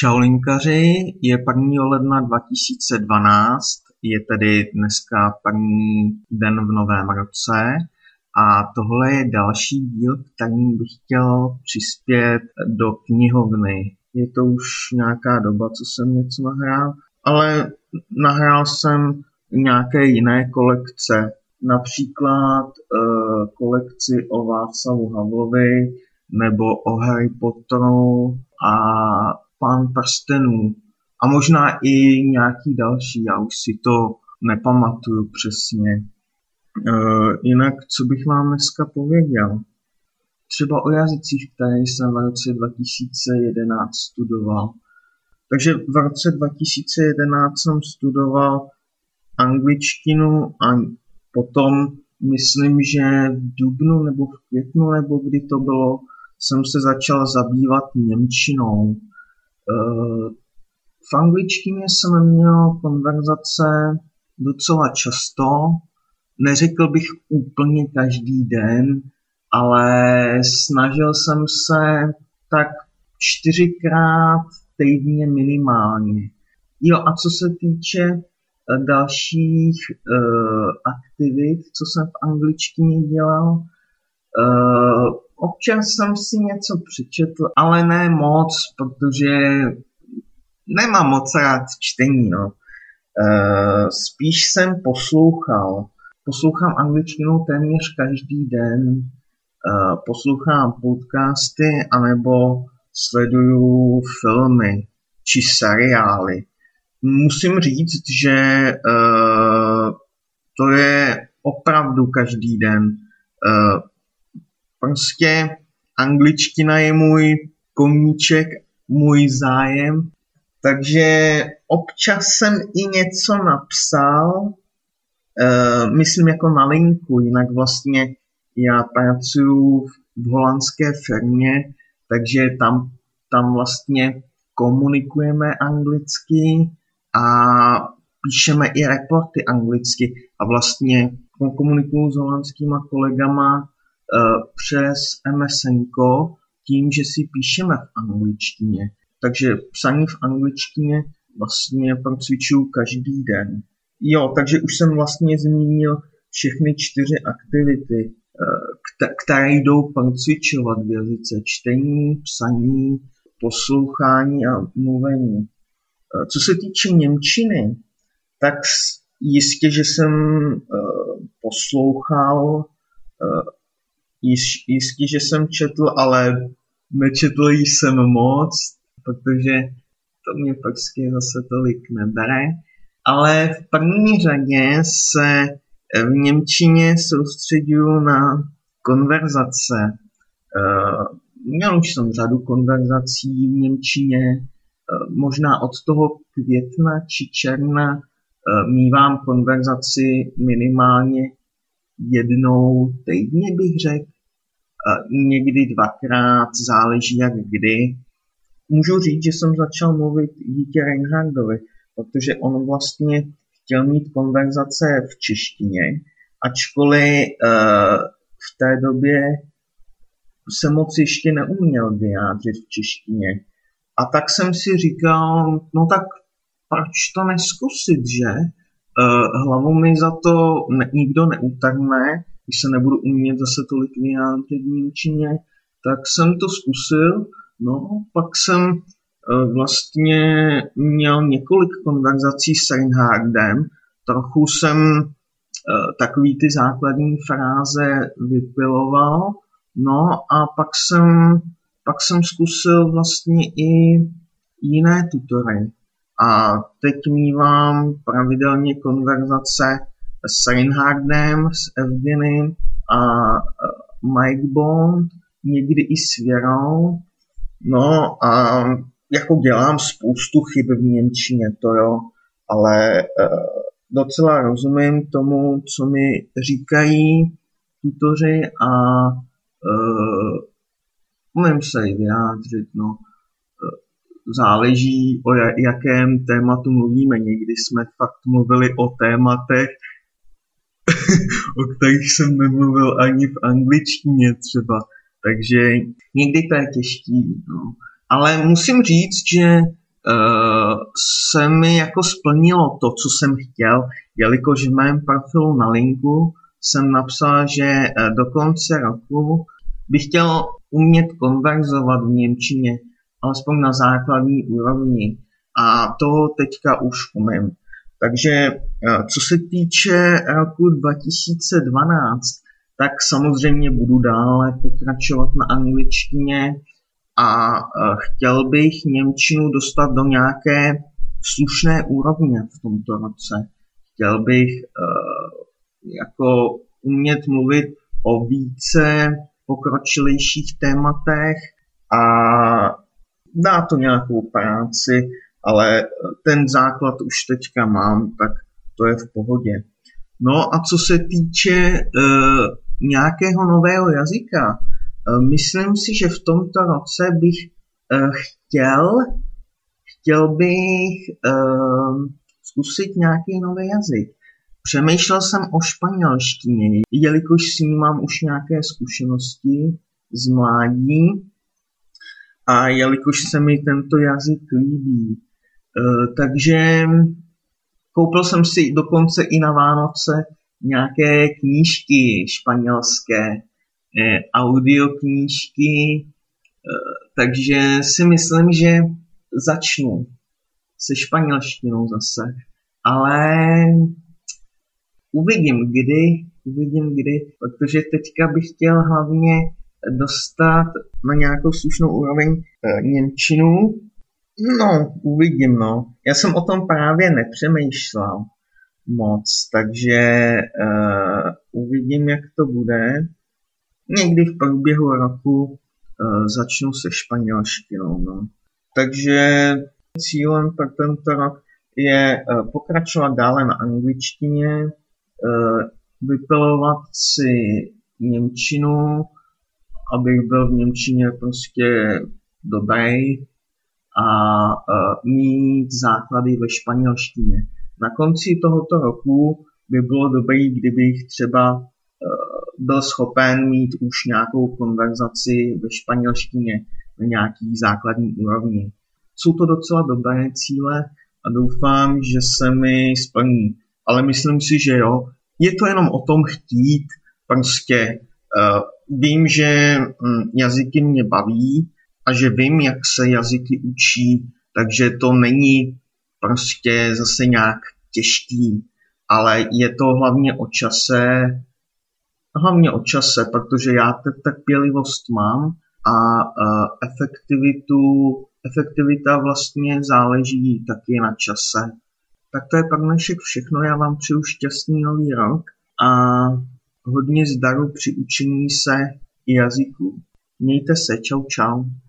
Čaulinkaři je 1. ledna 2012, je tedy dneska první den v novém roce a tohle je další díl, kterým bych chtěl přispět do knihovny. Je to už nějaká doba, co jsem něco nahrál, ale nahrál jsem nějaké jiné kolekce, například uh, kolekci o Václavu Havlovi nebo o Harry Potteru a Pán prstenů a možná i nějaký další, já už si to nepamatuju přesně. Uh, jinak, co bych vám dneska pověděl? Třeba o jazycích, které jsem v roce 2011 studoval. Takže v roce 2011 jsem studoval angličtinu a potom myslím, že v dubnu nebo v květnu, nebo kdy to bylo, jsem se začal zabývat Němčinou. Eh, v angličtině jsem měl konverzace docela často, neřekl bych úplně každý den, ale snažil jsem se tak čtyřikrát týdně minimálně. Jo, a co se týče eh, dalších uh, aktivit, co jsem v angličtině dělal, uh, Občas jsem si něco přečetl, ale ne moc, protože nemám moc rád čtení. No. Uh, spíš jsem poslouchal. Poslouchám angličtinu téměř každý den. Uh, poslouchám podcasty anebo sleduju filmy či seriály. Musím říct, že uh, to je opravdu každý den. Prostě angličtina je můj koníček, můj zájem, takže občas jsem i něco napsal, uh, myslím jako na linku, jinak vlastně já pracuji v holandské firmě, takže tam, tam vlastně komunikujeme anglicky a píšeme i reporty anglicky. A vlastně komunikuju s holandskýma kolegama přes MSN tím, že si píšeme v angličtině. Takže psaní v angličtině vlastně procvičuju každý den. Jo, takže už jsem vlastně zmínil všechny čtyři aktivity, eh, které jdou procvičovat v jazyce. Čtení, psaní, poslouchání a mluvení. Eh, co se týče Němčiny, tak jistě, že jsem poslouchal jistě, že jsem četl, ale nečetl jsem moc, protože to mě prostě zase tolik nebere. Ale v první řadě se v Němčině soustředuju na konverzace. Eh, měl už jsem řadu konverzací v Němčině, eh, možná od toho května či června eh, mývám konverzaci minimálně jednou týdně bych řekl někdy dvakrát, záleží jak kdy. Můžu říct, že jsem začal mluvit dítě Reinhardovi, protože on vlastně chtěl mít konverzace v češtině, ačkoliv uh, v té době se moc ještě neuměl vyjádřit v češtině. A tak jsem si říkal, no tak proč to neskusit, že? Uh, hlavu mi za to nikdo neutrhne, když se nebudu umět zase tolik vyjádřit v Němčině, tak jsem to zkusil, no, pak jsem uh, vlastně měl několik konverzací s Reinhardem, trochu jsem uh, takový ty základní fráze vypiloval, no a pak jsem, pak jsem zkusil vlastně i jiné tutory. A teď mývám pravidelně konverzace s Reinhardem, s Evgenem a Mike Bond, někdy i s Věrou. No a jako dělám spoustu chyb v Němčině, to jo, ale uh, docela rozumím tomu, co mi říkají tutoři a uh, umím se i vyjádřit, no záleží, o jakém tématu mluvíme. Někdy jsme fakt mluvili o tématech, o kterých jsem nemluvil ani v angličtině třeba. Takže někdy to je těžký. No. Ale musím říct, že se mi jako splnilo to, co jsem chtěl, jelikož v mém profilu na linku jsem napsal, že do konce roku bych chtěl umět konverzovat v Němčině, alespoň na základní úrovni. A to teďka už umím. Takže eh, co se týče roku 2012, tak samozřejmě budu dále pokračovat na angličtině a eh, chtěl bych Němčinu dostat do nějaké slušné úrovně v tomto roce. Chtěl bych eh, jako umět mluvit o více pokročilejších tématech a dá to nějakou práci, ale ten základ už teďka mám, tak to je v pohodě. No a co se týče uh, nějakého nového jazyka, uh, myslím si, že v tomto roce bych uh, chtěl, chtěl bych uh, zkusit nějaký nový jazyk. Přemýšlel jsem o španělštině, jelikož s ní mám už nějaké zkušenosti z mládí a jelikož se mi tento jazyk líbí. Eh, takže koupil jsem si dokonce i na Vánoce nějaké knížky španělské, eh, audioknížky, eh, takže si myslím, že začnu se španělštinou zase. Ale uvidím kdy, uvidím kdy, protože teďka bych chtěl hlavně dostat na nějakou slušnou úroveň Němčinu. No, uvidím, no. Já jsem o tom právě nepřemýšlel moc, takže uh, uvidím, jak to bude. Někdy v průběhu roku uh, začnu se španělštinou, no. Takže cílem pro tento rok je uh, pokračovat dále na angličtině, uh, vypilovat si Němčinu, abych byl v Němčině prostě dobrý a uh, mít základy ve španělštině. Na konci tohoto roku by bylo dobré, kdybych třeba uh, byl schopen mít už nějakou konverzaci ve španělštině na nějaký základní úrovni. Jsou to docela dobré cíle a doufám, že se mi splní. Ale myslím si, že jo, je to jenom o tom chtít, prostě uh, vím, že hm, jazyky mě baví a že vím, jak se jazyky učí, takže to není prostě zase nějak těžký, ale je to hlavně o čase, hlavně o čase, protože já trpělivost mám a efektivitu, efektivita vlastně záleží taky na čase. Tak to je pak dnešek všechno, já vám přeju šťastný nový rok a hodně zdaru při učení se jazyku. Mějte se, čau čau.